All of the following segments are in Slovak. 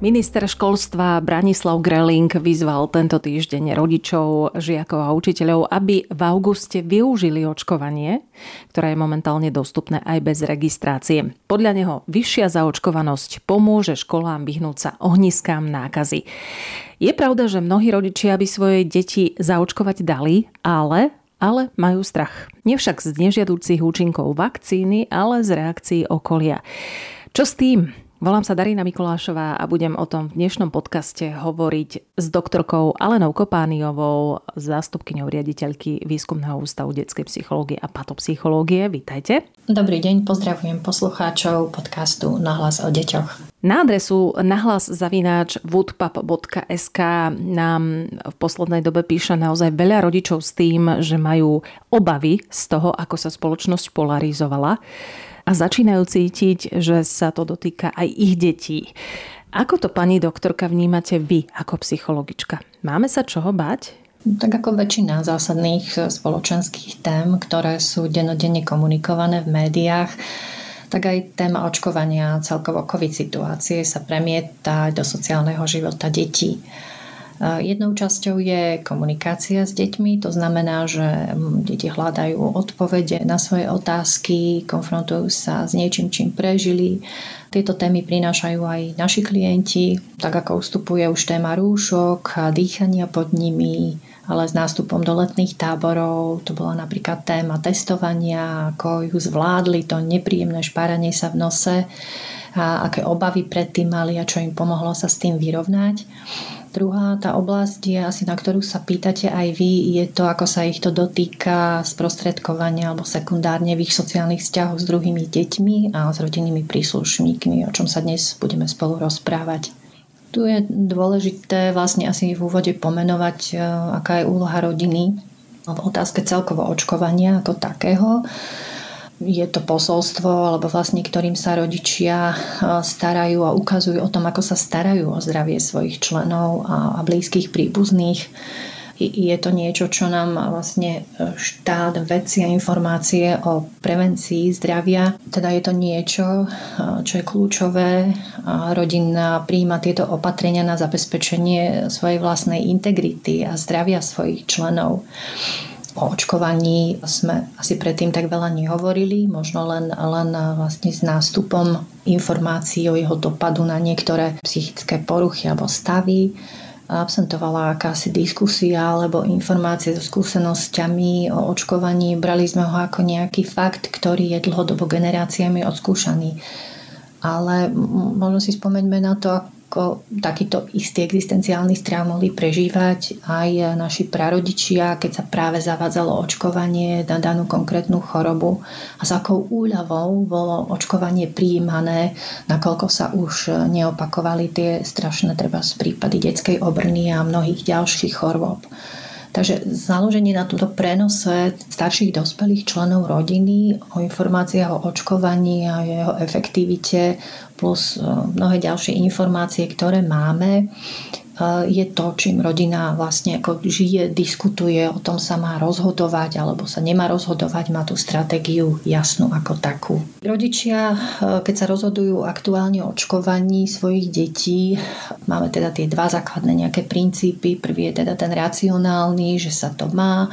Minister školstva Branislav Greling vyzval tento týždeň rodičov, žiakov a učiteľov, aby v auguste využili očkovanie, ktoré je momentálne dostupné aj bez registrácie. Podľa neho vyššia zaočkovanosť pomôže školám vyhnúť sa ohniskám nákazy. Je pravda, že mnohí rodičia by svoje deti zaočkovať dali, ale ale majú strach. Nie však z nežiadúcich účinkov vakcíny, ale z reakcií okolia. Čo s tým? Volám sa Darina Mikulášová a budem o tom v dnešnom podcaste hovoriť s doktorkou Alenou Kopániovou, zástupkyňou riaditeľky Výskumného ústavu detskej psychológie a patopsychológie. Vítajte. Dobrý deň, pozdravujem poslucháčov podcastu Nahlas o deťoch. Na adresu nahlas.zavináč woodpap.sk nám v poslednej dobe píše naozaj veľa rodičov s tým, že majú obavy z toho, ako sa spoločnosť polarizovala a začínajú cítiť, že sa to dotýka aj ich detí. Ako to, pani doktorka, vnímate vy ako psychologička? Máme sa čoho bať? Tak ako väčšina zásadných spoločenských tém, ktoré sú denodenne komunikované v médiách, tak aj téma očkovania celkovo COVID situácie sa premieta do sociálneho života detí. Jednou časťou je komunikácia s deťmi, to znamená, že deti hľadajú odpovede na svoje otázky, konfrontujú sa s niečím, čím prežili. Tieto témy prinášajú aj naši klienti, tak ako ustupuje už téma rúšok dýchania pod nimi, ale s nástupom do letných táborov to bola napríklad téma testovania, ako ju zvládli, to nepríjemné špáranie sa v nose a aké obavy predtým mali a čo im pomohlo sa s tým vyrovnať. Druhá tá oblasť je asi, na ktorú sa pýtate aj vy, je to, ako sa ich to dotýka sprostredkovania alebo sekundárne v ich sociálnych vzťahoch s druhými deťmi a s rodinnými príslušníkmi, o čom sa dnes budeme spolu rozprávať. Tu je dôležité vlastne asi v úvode pomenovať, e, aká je úloha rodiny v otázke celkovo očkovania ako takého je to posolstvo, alebo vlastne ktorým sa rodičia starajú a ukazujú o tom, ako sa starajú o zdravie svojich členov a, blízkych príbuzných. Je to niečo, čo nám vlastne e, štát, veci a informácie o prevencii zdravia. Teda je to niečo, čo je kľúčové. Rodina príjma tieto opatrenia na zabezpečenie svojej vlastnej integrity a zdravia svojich členov. O očkovaní sme asi predtým tak veľa nehovorili, možno len, len vlastne s nástupom informácií o jeho dopadu na niektoré psychické poruchy alebo stavy absentovala akási diskusia alebo informácie so skúsenosťami o očkovaní. Brali sme ho ako nejaký fakt, ktorý je dlhodobo generáciami odskúšaný. Ale možno si spomeňme na to, ako takýto istý existenciálny strach mohli prežívať aj naši prarodičia, keď sa práve zavádzalo očkovanie na danú konkrétnu chorobu a s akou úľavou bolo očkovanie prijímané, nakoľko sa už neopakovali tie strašné treba z prípady detskej obrny a mnohých ďalších chorôb. Takže založenie na túto prenose starších dospelých členov rodiny o informáciách o očkovaní a jeho efektivite plus e, mnohé ďalšie informácie, ktoré máme, je to, čím rodina vlastne ako žije, diskutuje, o tom sa má rozhodovať alebo sa nemá rozhodovať, má tú stratégiu jasnú ako takú. Rodičia, keď sa rozhodujú aktuálne o očkovaní svojich detí, máme teda tie dva základné nejaké princípy. Prvý je teda ten racionálny, že sa to má,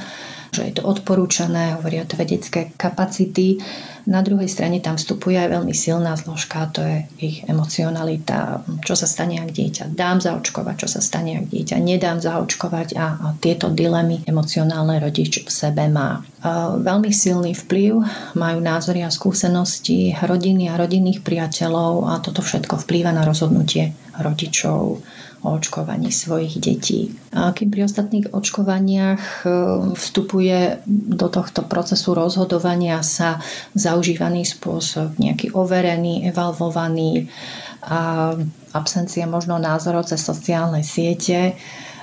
že je to odporúčané, hovoria to vedecké kapacity. Na druhej strane tam vstupuje aj veľmi silná zložka, to je ich emocionalita, čo sa stane, ak dieťa dám zaočkovať, čo sa stane, ak dieťa nedám zaočkovať a, a tieto dilemy emocionálne rodič v sebe má. A veľmi silný vplyv majú názory a skúsenosti rodiny a rodinných priateľov a toto všetko vplýva na rozhodnutie rodičov o očkovaní svojich detí. A kým pri ostatných očkovaniach e, vstupuje do tohto procesu rozhodovania sa zaužívaný spôsob, nejaký overený, evalvovaný a absencia možno názorov cez sociálne siete,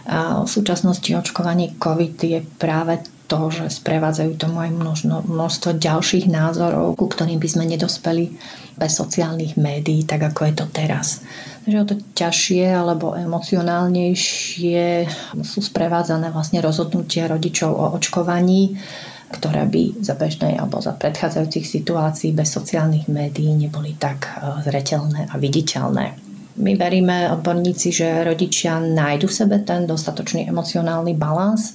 a v súčasnosti očkovanie COVID je práve toho, že sprevádzajú tomu aj množno, množstvo ďalších názorov, ku ktorým by sme nedospeli bez sociálnych médií, tak ako je to teraz. Takže o to ťažšie alebo emocionálnejšie sú sprevádzané vlastne rozhodnutia rodičov o očkovaní, ktoré by za bežnej alebo za predchádzajúcich situácií bez sociálnych médií neboli tak eh, zretelné a viditeľné. My veríme, odborníci, že rodičia nájdu v sebe ten dostatočný emocionálny balans,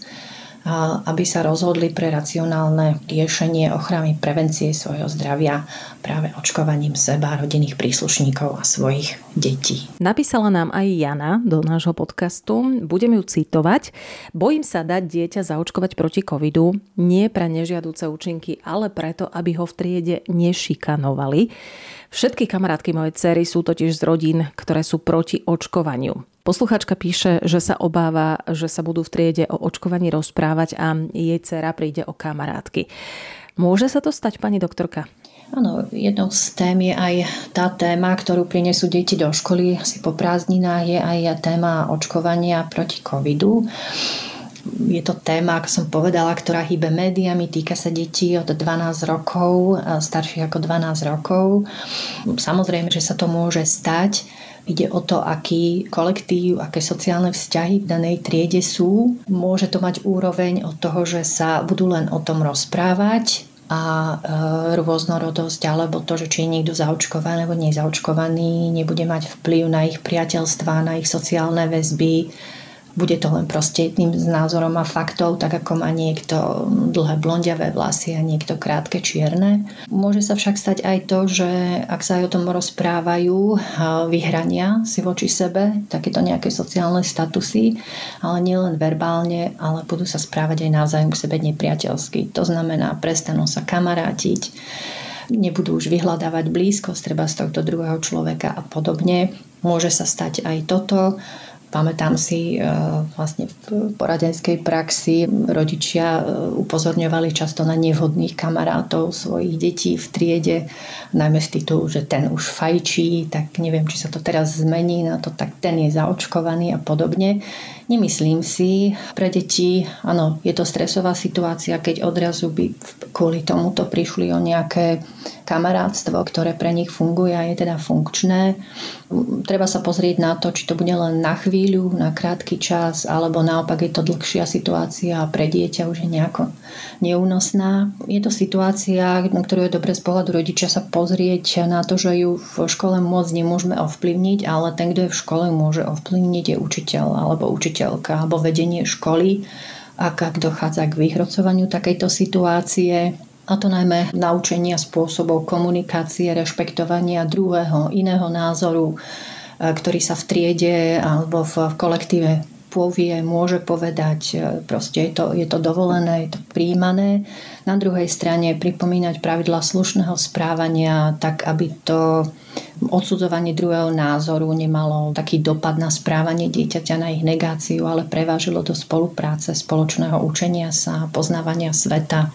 aby sa rozhodli pre racionálne riešenie ochrany prevencie svojho zdravia práve očkovaním seba, rodinných príslušníkov a svojich detí. Napísala nám aj Jana do nášho podcastu. Budem ju citovať. Bojím sa dať dieťa zaočkovať proti covidu, nie pre nežiaduce účinky, ale preto, aby ho v triede nešikanovali. Všetky kamarátky mojej cery sú totiž z rodín, ktoré sú proti očkovaniu. Posluchačka píše, že sa obáva, že sa budú v triede o očkovaní rozprávať a jej dcera príde o kamarátky. Môže sa to stať, pani doktorka? Áno, jednou z tém je aj tá téma, ktorú prinesú deti do školy asi po prázdninách, je aj téma očkovania proti covidu. Je to téma, ako som povedala, ktorá hýbe médiami, týka sa detí od 12 rokov, starších ako 12 rokov. Samozrejme, že sa to môže stať Ide o to, aký kolektív, aké sociálne vzťahy v danej triede sú. Môže to mať úroveň od toho, že sa budú len o tom rozprávať a e, rôznorodosť alebo to, že či je niekto zaočkovaný alebo nezaočkovaný, nebude mať vplyv na ich priateľstvá, na ich sociálne väzby, bude to len proste jedným z názorom a faktov, tak ako má niekto dlhé blondiavé vlasy a niekto krátke čierne. Môže sa však stať aj to, že ak sa aj o tom rozprávajú, vyhrania si voči sebe takéto nejaké sociálne statusy, ale nielen verbálne, ale budú sa správať aj navzájom k sebe nepriateľsky. To znamená, prestanú sa kamarátiť, nebudú už vyhľadávať blízkosť treba z tohto druhého človeka a podobne. Môže sa stať aj toto Pamätám si e, vlastne v poradenskej praxi rodičia e, upozorňovali často na nevhodných kamarátov svojich detí v triede, najmä z titulu, že ten už fajčí, tak neviem, či sa to teraz zmení na to, tak ten je zaočkovaný a podobne. Nemyslím si. Pre deti, áno, je to stresová situácia, keď odrazu by kvôli tomuto prišli o nejaké kamarátstvo, ktoré pre nich funguje a je teda funkčné. Treba sa pozrieť na to, či to bude len na chvíľu, na krátky čas, alebo naopak je to dlhšia situácia a pre dieťa už je nejako neúnosná. Je to situácia, na ktorú je dobre z pohľadu rodičia sa pozrieť na to, že ju v škole môcť nemôžeme ovplyvniť, ale ten, kto je v škole môže ovplyvniť, je učiteľ alebo učiteľ učiteľka alebo vedenie školy, ak, ak dochádza k vyhrocovaniu takejto situácie, a to najmä naučenia spôsobov komunikácie, rešpektovania druhého, iného názoru, ktorý sa v triede alebo v, v kolektíve povie, môže povedať, e, proste je to, je to dovolené, je to príjmané. Na druhej strane pripomínať pravidla slušného správania, tak aby to odsudzovanie druhého názoru nemalo taký dopad na správanie dieťaťa, na ich negáciu, ale prevážilo do spolupráce, spoločného učenia sa, poznávania sveta.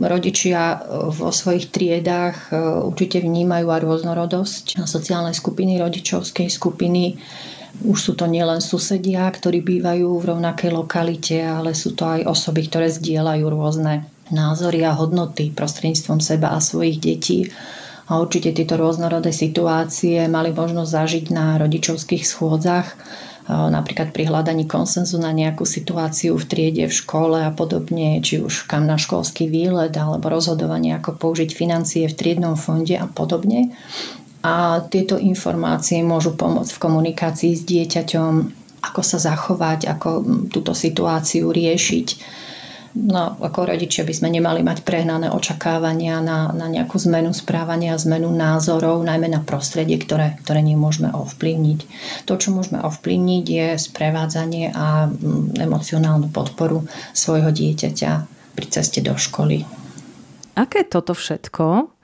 Rodičia vo svojich triedách e, určite vnímajú aj rôznorodosť sociálnej skupiny, rodičovskej skupiny už sú to nielen susedia, ktorí bývajú v rovnakej lokalite, ale sú to aj osoby, ktoré zdieľajú rôzne názory a hodnoty prostredníctvom seba a svojich detí. A určite tieto rôznorodé situácie mali možnosť zažiť na rodičovských schôdzach, napríklad pri hľadaní konsenzu na nejakú situáciu v triede, v škole a podobne, či už kam na školský výlet alebo rozhodovanie, ako použiť financie v triednom fonde a podobne a tieto informácie môžu pomôcť v komunikácii s dieťaťom, ako sa zachovať, ako túto situáciu riešiť. No, ako rodičia by sme nemali mať prehnané očakávania na, na nejakú zmenu správania, zmenu názorov, najmä na prostredie, ktoré, ktoré nemôžeme ovplyvniť. To, čo môžeme ovplyvniť, je sprevádzanie a emocionálnu podporu svojho dieťaťa pri ceste do školy. Aké toto všetko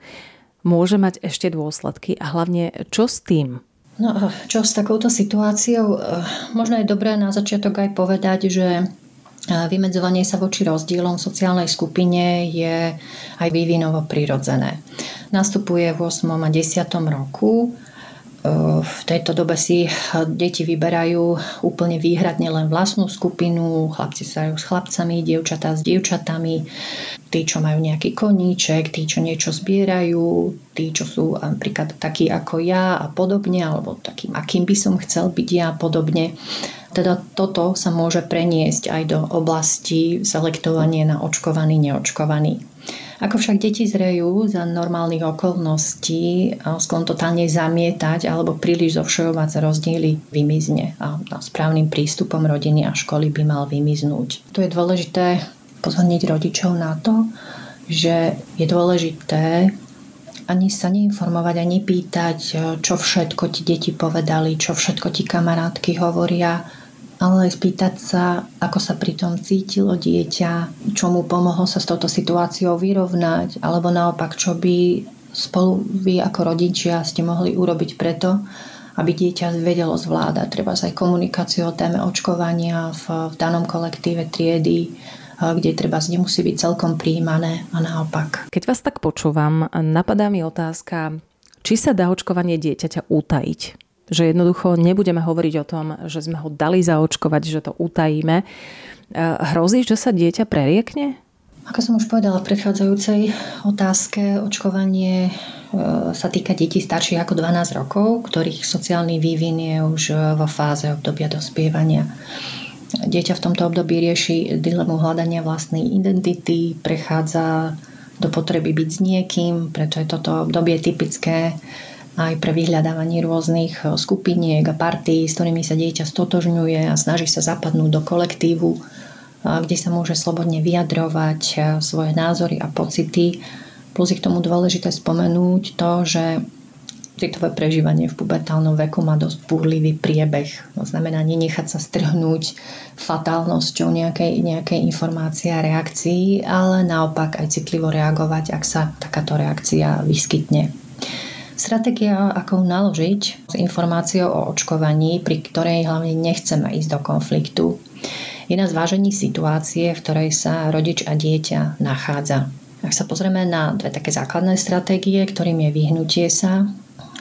môže mať ešte dôsledky a hlavne čo s tým? No čo s takouto situáciou? Eh, možno je dobré na začiatok aj povedať, že vymedzovanie sa voči rozdielom v sociálnej skupine je aj vývinovo prirodzené. Nastupuje v 8. a 10. roku v tejto dobe si deti vyberajú úplne výhradne len vlastnú skupinu, chlapci sa s chlapcami, dievčatá s dievčatami, tí, čo majú nejaký koníček, tí, čo niečo zbierajú, tí, čo sú napríklad takí ako ja a podobne, alebo takým, akým by som chcel byť ja a podobne. Teda toto sa môže preniesť aj do oblasti selektovania na očkovaný, neočkovaný. Ako však deti zrejú za normálnych okolností, sklon totálne zamietať alebo príliš zovšejovať rozdiely vymizne a správnym prístupom rodiny a školy by mal vymiznúť. Tu je dôležité pozorniť rodičov na to, že je dôležité ani sa neinformovať, ani pýtať, čo všetko ti deti povedali, čo všetko ti kamarátky hovoria, ale aj spýtať sa, ako sa pri tom cítilo dieťa, čo mu pomohlo sa s touto situáciou vyrovnať, alebo naopak, čo by spolu vy ako rodičia ste mohli urobiť preto, aby dieťa vedelo zvládať. Treba aj komunikáciu o téme očkovania v, v danom kolektíve triedy, kde treba nemusí byť celkom príjmané a naopak. Keď vás tak počúvam, napadá mi otázka, či sa dá očkovanie dieťaťa utajiť? Že jednoducho nebudeme hovoriť o tom, že sme ho dali zaočkovať, že to utajíme. E, hrozí, že sa dieťa preriekne? Ako som už povedala v predchádzajúcej otázke, očkovanie e, sa týka detí starších ako 12 rokov, ktorých sociálny vývin je už vo fáze obdobia dospievania. Dieťa v tomto období rieši dilemu hľadania vlastnej identity, prechádza do potreby byť s niekým, preto je toto obdobie typické aj pre vyhľadávanie rôznych e, skupiniek a partí, s ktorými sa dieťa stotožňuje a snaží sa zapadnúť do kolektívu, e, kde sa môže slobodne vyjadrovať e, svoje názory a pocity. Plus je k tomu dôležité spomenúť to, že citové prežívanie v pubertálnom veku má dosť búrlivý priebeh. To znamená nenechať sa strhnúť fatálnosťou nejakej, nejakej informácie a reakcií, ale naopak aj citlivo reagovať, ak sa takáto reakcia vyskytne. Stratégia, ako naložiť s informáciou o očkovaní, pri ktorej hlavne nechceme ísť do konfliktu, je na zvážení situácie, v ktorej sa rodič a dieťa nachádza. Ak sa pozrieme na dve také základné stratégie, ktorým je vyhnutie sa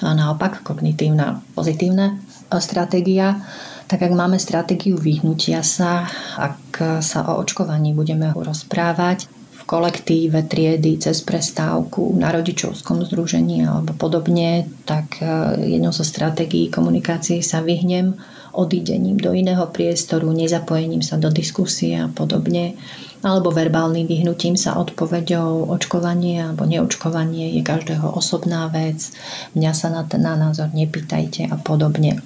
a naopak kognitívna pozitívna stratégia, tak ak máme stratégiu vyhnutia sa, ak sa o očkovaní budeme rozprávať, kolektíve, triedy, cez prestávku, na rodičovskom združení alebo podobne, tak e, jednou zo stratégií komunikácie sa vyhnem odídením do iného priestoru, nezapojením sa do diskusie a podobne, alebo verbálnym vyhnutím sa odpoveďou očkovanie alebo neočkovanie je každého osobná vec, mňa sa na ten názor nepýtajte a podobne.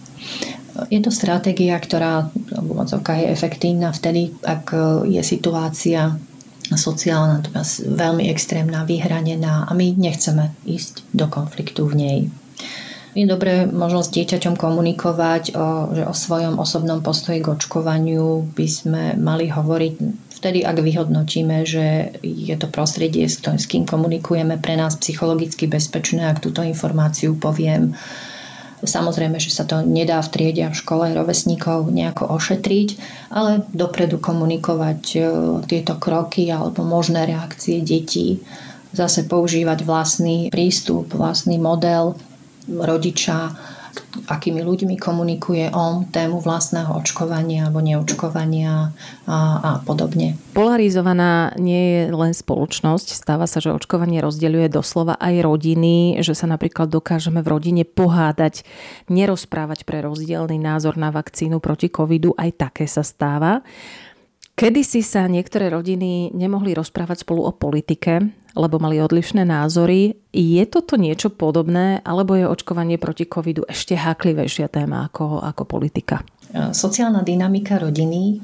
Je to stratégia, ktorá v je efektívna vtedy, ak je situácia sociálna, teda veľmi extrémna, vyhranená a my nechceme ísť do konfliktu v nej. Je dobré možno s dieťaťom komunikovať, o, že o svojom osobnom postoji k očkovaniu by sme mali hovoriť vtedy, ak vyhodnotíme, že je to prostredie, s kým komunikujeme pre nás psychologicky bezpečné, ak túto informáciu poviem Samozrejme, že sa to nedá v triede a v škole rovesníkov nejako ošetriť, ale dopredu komunikovať e, tieto kroky alebo možné reakcie detí. Zase používať vlastný prístup, vlastný model rodiča, akými ľuďmi komunikuje on tému vlastného očkovania alebo neočkovania a, a podobne. Polarizovaná nie je len spoločnosť. Stáva sa, že očkovanie rozdeľuje doslova aj rodiny, že sa napríklad dokážeme v rodine pohádať, nerozprávať pre rozdielný názor na vakcínu proti covidu. Aj také sa stáva. Kedy si sa niektoré rodiny nemohli rozprávať spolu o politike, lebo mali odlišné názory. Je toto niečo podobné, alebo je očkovanie proti covidu ešte háklivejšia téma ako, ako politika? Sociálna dynamika rodiny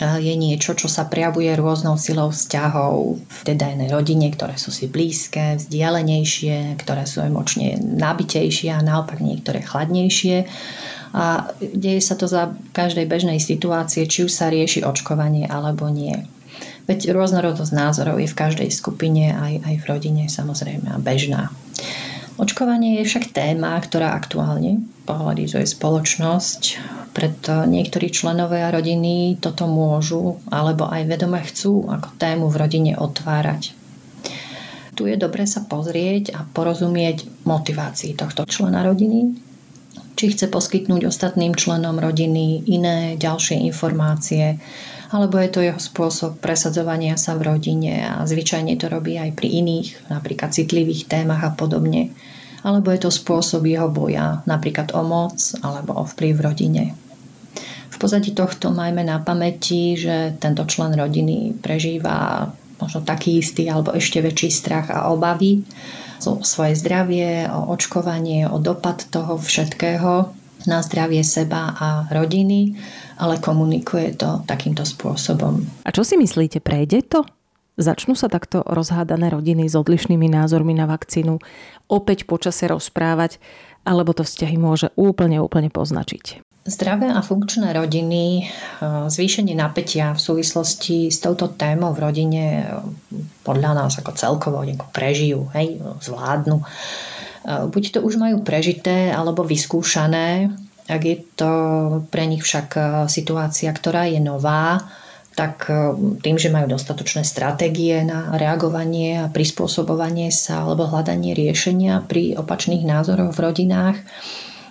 je niečo, čo sa prejavuje rôznou silou vzťahov v teda jednej rodine, ktoré sú si blízke, vzdialenejšie, ktoré sú emočne nabitejšie a naopak niektoré chladnejšie a deje sa to za každej bežnej situácie, či už sa rieši očkovanie alebo nie. Veď rôznorodosť názorov je v každej skupine, aj, aj v rodine samozrejme a bežná. Očkovanie je však téma, ktorá aktuálne polarizuje spoločnosť, preto niektorí členovia rodiny toto môžu alebo aj vedome chcú ako tému v rodine otvárať. Tu je dobre sa pozrieť a porozumieť motivácii tohto člena rodiny, či chce poskytnúť ostatným členom rodiny iné ďalšie informácie, alebo je to jeho spôsob presadzovania sa v rodine a zvyčajne to robí aj pri iných, napríklad citlivých témach a podobne. Alebo je to spôsob jeho boja, napríklad o moc alebo o vplyv v rodine. V pozadí tohto majme na pamäti, že tento člen rodiny prežíva možno taký istý alebo ešte väčší strach a obavy o svoje zdravie, o očkovanie, o dopad toho všetkého na zdravie seba a rodiny, ale komunikuje to takýmto spôsobom. A čo si myslíte, prejde to? Začnú sa takto rozhádané rodiny s odlišnými názormi na vakcínu opäť počase rozprávať, alebo to vzťahy môže úplne, úplne poznačiť? Zdravé a funkčné rodiny, e, zvýšenie napätia v súvislosti s touto témou v rodine e, podľa nás ako celkovo prežijú, hej, zvládnu. E, buď to už majú prežité alebo vyskúšané, ak je to pre nich však situácia, ktorá je nová, tak tým, že majú dostatočné stratégie na reagovanie a prispôsobovanie sa alebo hľadanie riešenia pri opačných názoroch v rodinách,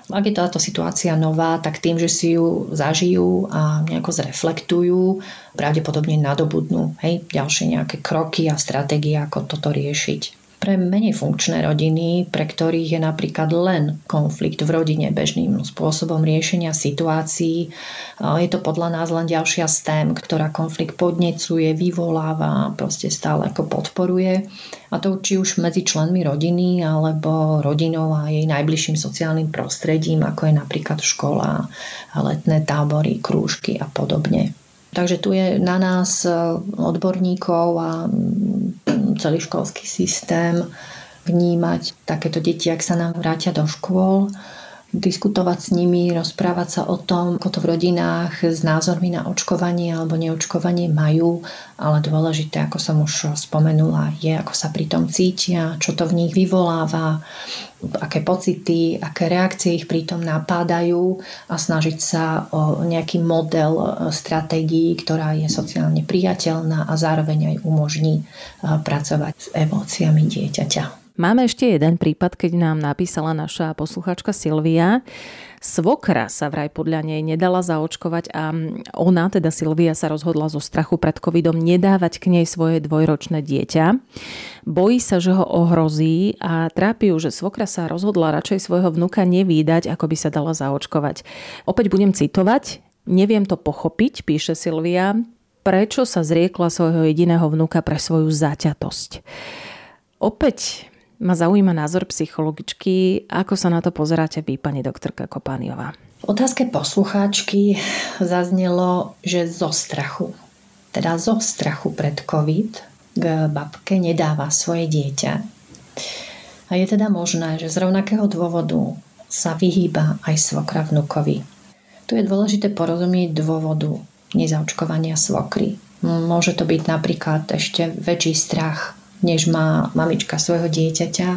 ak je táto situácia nová, tak tým, že si ju zažijú a nejako zreflektujú, pravdepodobne nadobudnú hej, ďalšie nejaké kroky a stratégie, ako toto riešiť pre menej funkčné rodiny, pre ktorých je napríklad len konflikt v rodine bežným spôsobom riešenia situácií. Je to podľa nás len ďalšia z tém, ktorá konflikt podnecuje, vyvoláva, proste stále ako podporuje. A to či už medzi členmi rodiny alebo rodinou a jej najbližším sociálnym prostredím, ako je napríklad škola, letné tábory, krúžky a podobne. Takže tu je na nás odborníkov a celý školský systém, vnímať takéto deti, ak sa nám vrátia do škôl, diskutovať s nimi, rozprávať sa o tom, ako to v rodinách s názormi na očkovanie alebo neočkovanie majú, ale dôležité, ako som už spomenula, je, ako sa pri tom cítia, čo to v nich vyvoláva, aké pocity, aké reakcie ich pritom napádajú a snažiť sa o nejaký model e, stratégií, ktorá je sociálne priateľná a zároveň aj umožní e, pracovať s emóciami dieťaťa. Máme ešte jeden prípad, keď nám napísala naša posluchačka Silvia. Svokra sa vraj podľa nej nedala zaočkovať a ona, teda Silvia, sa rozhodla zo strachu pred covidom nedávať k nej svoje dvojročné dieťa. Bojí sa, že ho ohrozí a trápi ju, že svokra sa rozhodla radšej svojho vnuka nevídať, ako by sa dala zaočkovať. Opäť budem citovať. Neviem to pochopiť, píše Silvia, prečo sa zriekla svojho jediného vnuka pre svoju zaťatosť. Opäť ma zaujíma názor psychologičky. Ako sa na to pozeráte vy, pani doktorka Kopániová? V otázke poslucháčky zaznelo, že zo strachu, teda zo strachu pred COVID k babke nedáva svoje dieťa. A je teda možné, že z rovnakého dôvodu sa vyhýba aj svokra vnukovi. Tu je dôležité porozumieť dôvodu nezaočkovania svokry. Môže to byť napríklad ešte väčší strach než má mamička svojho dieťaťa,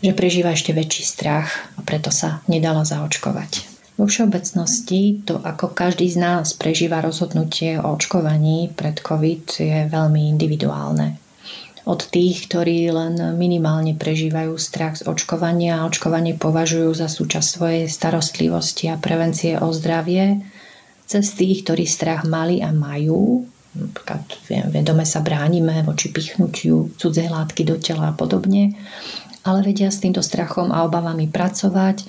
že prežíva ešte väčší strach a preto sa nedala zaočkovať. Vo všeobecnosti to, ako každý z nás prežíva rozhodnutie o očkovaní pred COVID, je veľmi individuálne. Od tých, ktorí len minimálne prežívajú strach z očkovania a očkovanie považujú za súčasť svojej starostlivosti a prevencie o zdravie, cez tých, ktorí strach mali a majú napríklad vedome sa bránime voči pichnutiu cudzej látky do tela a podobne, ale vedia s týmto strachom a obavami pracovať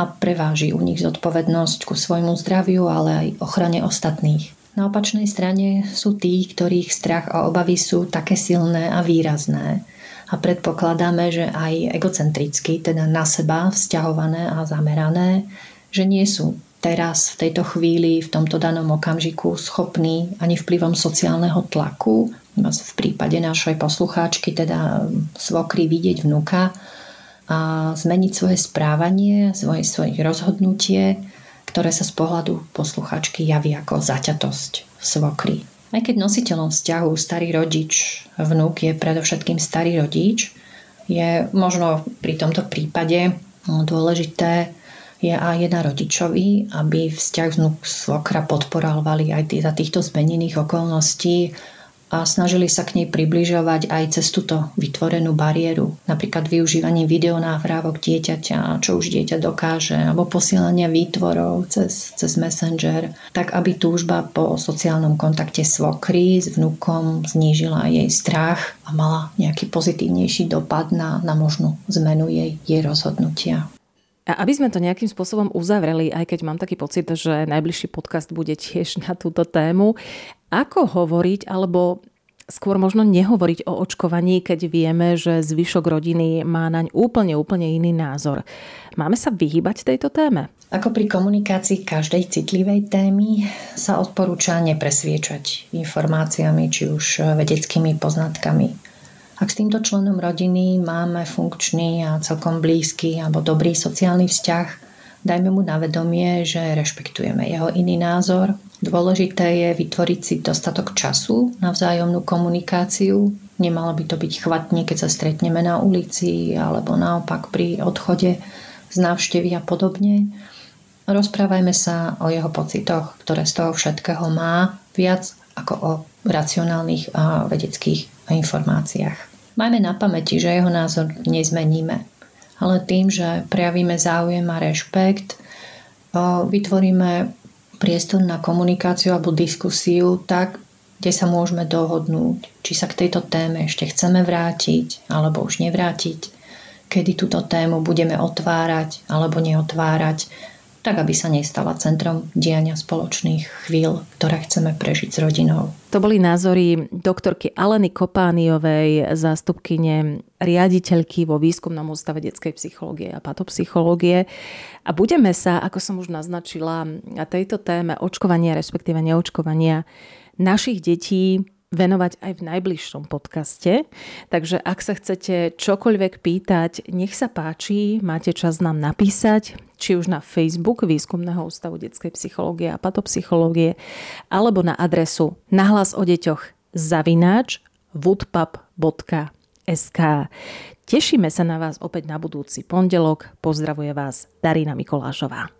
a preváži u nich zodpovednosť ku svojmu zdraviu, ale aj ochrane ostatných. Na opačnej strane sú tí, ktorých strach a obavy sú také silné a výrazné. A predpokladáme, že aj egocentricky, teda na seba vzťahované a zamerané, že nie sú teraz, v tejto chvíli, v tomto danom okamžiku schopní ani vplyvom sociálneho tlaku, v prípade našej poslucháčky, teda svokry vidieť vnuka a zmeniť svoje správanie, svoje, svoje rozhodnutie, ktoré sa z pohľadu poslucháčky javí ako zaťatosť svokry. Aj keď nositeľom vzťahu starý rodič, vnúk je predovšetkým starý rodič, je možno pri tomto prípade dôležité je aj na rodičovi, aby vzťah vnúk svokra podporovali aj za týchto zmenených okolností a snažili sa k nej približovať aj cez túto vytvorenú bariéru. Napríklad využívaním videonáhrávok dieťaťa, čo už dieťa dokáže, alebo posielania výtvorov cez, cez Messenger, tak aby túžba po sociálnom kontakte svokry s vnúkom znížila jej strach a mala nejaký pozitívnejší dopad na, na možnú zmenu jej, jej rozhodnutia. A aby sme to nejakým spôsobom uzavreli, aj keď mám taký pocit, že najbližší podcast bude tiež na túto tému, ako hovoriť, alebo skôr možno nehovoriť o očkovaní, keď vieme, že zvyšok rodiny má naň úplne, úplne iný názor. Máme sa vyhýbať tejto téme? Ako pri komunikácii každej citlivej témy sa odporúča nepresviečať informáciami či už vedeckými poznatkami. Ak s týmto členom rodiny máme funkčný a celkom blízky alebo dobrý sociálny vzťah, Dajme mu na vedomie, že rešpektujeme jeho iný názor. Dôležité je vytvoriť si dostatok času na vzájomnú komunikáciu. Nemalo by to byť chvatne, keď sa stretneme na ulici alebo naopak pri odchode z návštevy a podobne. Rozprávajme sa o jeho pocitoch, ktoré z toho všetkého má, viac ako o racionálnych a vedeckých informáciách. Majme na pamäti, že jeho názor nezmeníme ale tým, že prejavíme záujem a rešpekt, vytvoríme priestor na komunikáciu alebo diskusiu tak, kde sa môžeme dohodnúť, či sa k tejto téme ešte chceme vrátiť alebo už nevrátiť, kedy túto tému budeme otvárať alebo neotvárať tak aby sa nestala centrom diania spoločných chvíľ, ktoré chceme prežiť s rodinou. To boli názory doktorky Aleny Kopániovej, zástupkyne riaditeľky vo výskumnom ústave detskej psychológie a patopsychológie. A budeme sa, ako som už naznačila, na tejto téme očkovania, respektíve neočkovania našich detí venovať aj v najbližšom podcaste. Takže ak sa chcete čokoľvek pýtať, nech sa páči, máte čas nám napísať, či už na Facebook Výskumného ústavu detskej psychológie a patopsychológie, alebo na adresu nahlas o deťoch zavináč woodpub.sk. Tešíme sa na vás opäť na budúci pondelok. Pozdravuje vás Darina Mikolášová.